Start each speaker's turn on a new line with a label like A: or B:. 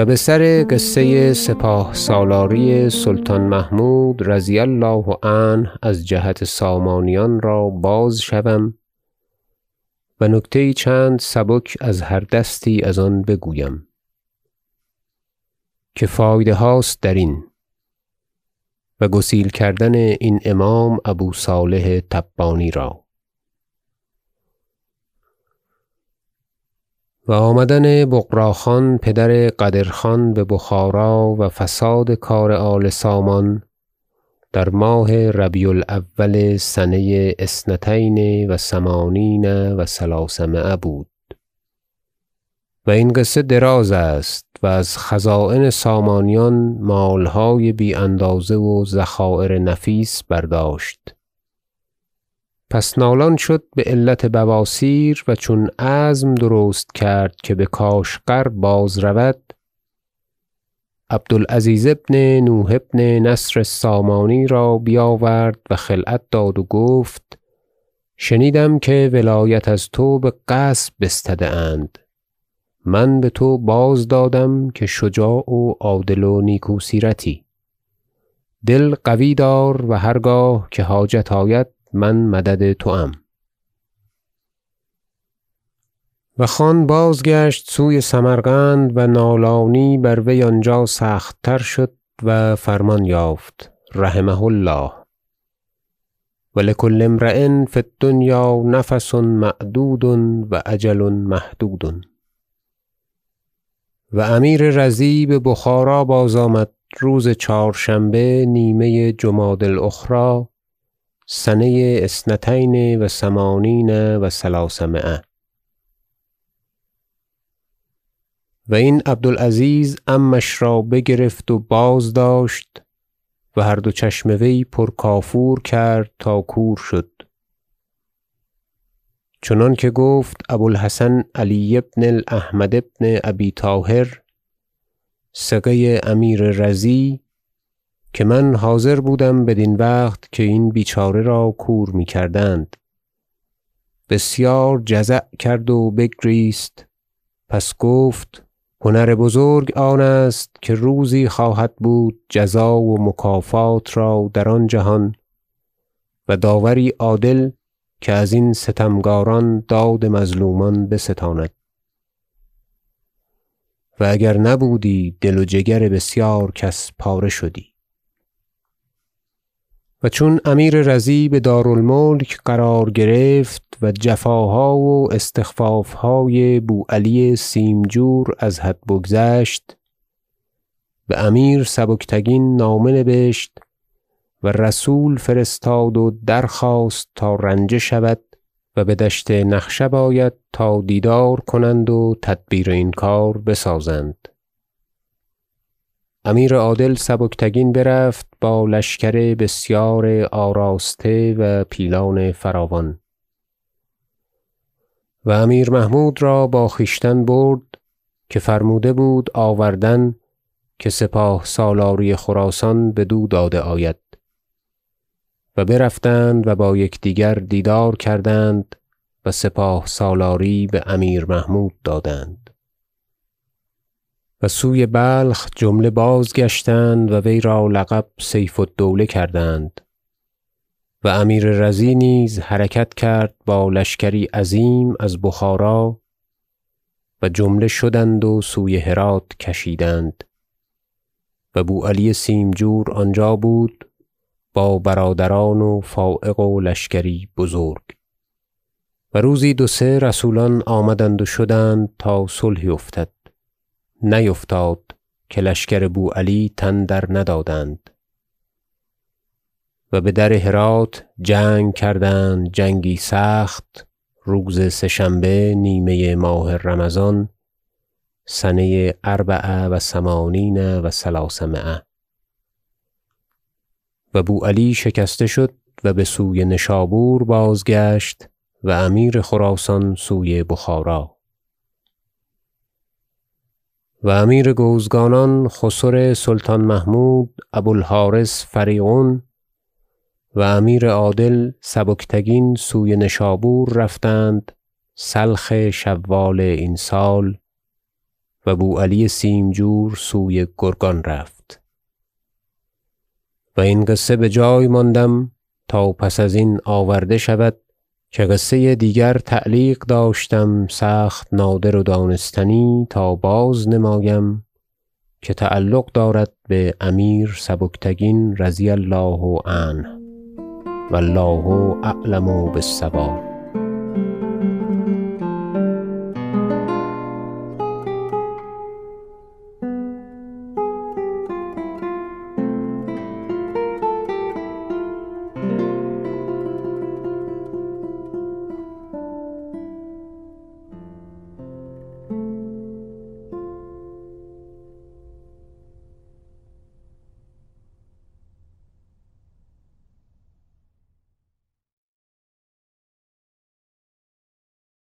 A: و بسر قصه سپاه سالاری سلطان محمود رضی الله عنه از جهت سامانیان را باز شوم و نکته چند سبک از هر دستی از آن بگویم که فایده هاست درین و گسیل کردن این امام ابو صالح تبانی را. و آمدن بغراخان پدر قدرخان ببخارا و فساد کار آل سامان در ماه ربیع الأول سنه اثنتین و ثمانین و ثلاثمایه بود. و این قصه دراز است و از خزاین سامانیان مالهای بی اندازه و ذخایر نفیس برداشت. پس نالان شد بعلت بواسیر و چون عزم درست کرد که بکاشغر بازرود عبد العزیز بن نوح بن نصر السامانی را بیاورد و خلعت داد و گفت شنیدم که ولایت از تو بغصب بستده اند. من بتو باز دادم که شجاع و عادل و نیکو سیرتی. دل قوی دار و هرگاه که حاجت آید من مدد توام. و خان بازگشت سوی سمرقند و نالانی بر وی آنجا سخت تر شد و فرمان یافت رحمه الله. و لکل امری فی الدنیا نفس معدود و اجل محدود. و امیر رضی ببخارا بازآمد روز چهارشنبه نیمه جمادی الأخری سنه اثنتین و ثمانین و ثلاثمایه و این عبد العزیز عمش را بگرفت و بازداشت و هر دو چشم وی پر کافور کرد تا کور شد. چنانکه گفت ابو الحسن علی بن احمد بن ابی طاهر ثقه امیر رضی که من حاضر بودم بدین وقت که این بیچاره را کور می‌کردند. بسیار جزع کرد و بگریست. پس گفت هنر بزرگ آن است که روزی خواهد بود جزا و مکافات را در آن جهان و داوری عادل که ازین ستمکاران داد مظلومان بستاند. و اگر نبودی دل و جگر بسیار کس پاره شدی. و چون امیر رضی بدار الملک قرار گرفت و جفاها و استخفافهای بو علی سیمجور از حد بگذشت بامیر سبکتگین نامه نبشت و رسول فرستاد و درخواست تا رنجه شود و بدشت نخشب آید تا دیدار کنند و تدبیر این کار بسازند. امیر عادل سبکتگین برفت با لشکر بسیار آراسته و پیلان فراوان. و امیر محمود را با خویشتن برد که فرموده بود آوردن که سپاه سالاری خراسان بدو داده آید. و برفتند و با یکدیگر دیدار کردند و سپاه سالاری بامیر محمود دادند. و سوی بلخ جمله بازگشتند و وی را لقب سیف الدوله کردند. و امیر رضی نیز حرکت کرد با لشکری عظیم از بخارا و جمله شدند و سوی هرات کشیدند. و بو علی سیمجور آنجا بود با برادران و فایق و لشکری بزرگ. و روزی دو سه رسولان آمدند و شدند تا صلحی افتد. نیفتاد که لشکر بو علی تن در ندادند. و بدر هرات جنگ کردند جنگی سخت روز سه شنبه نیمه ماه رمضان سنه اربع و ثمانین و ثلاثمایه و بو علی شکسته شد و بسوی نشابور بازگشت و امیر خراسان سوی بخارا. و امیر گوزگانان خسر سلطان محمود ابو الحارث فریغون و امیر عادل سبکتگین سوی نشابور رفتند سلخ شوال این سال و بو علی سیمجور سوی گرگان رفت. و این قصه بجای ماندم تا پس ازین آورده شود که قصه دیگر تعلیق داشتم سخت نادر و دانستنی تا بازنمایم که تعلق دارد بامیر سبکتگین رضی الله عنه. و الله اعلم بالصواب.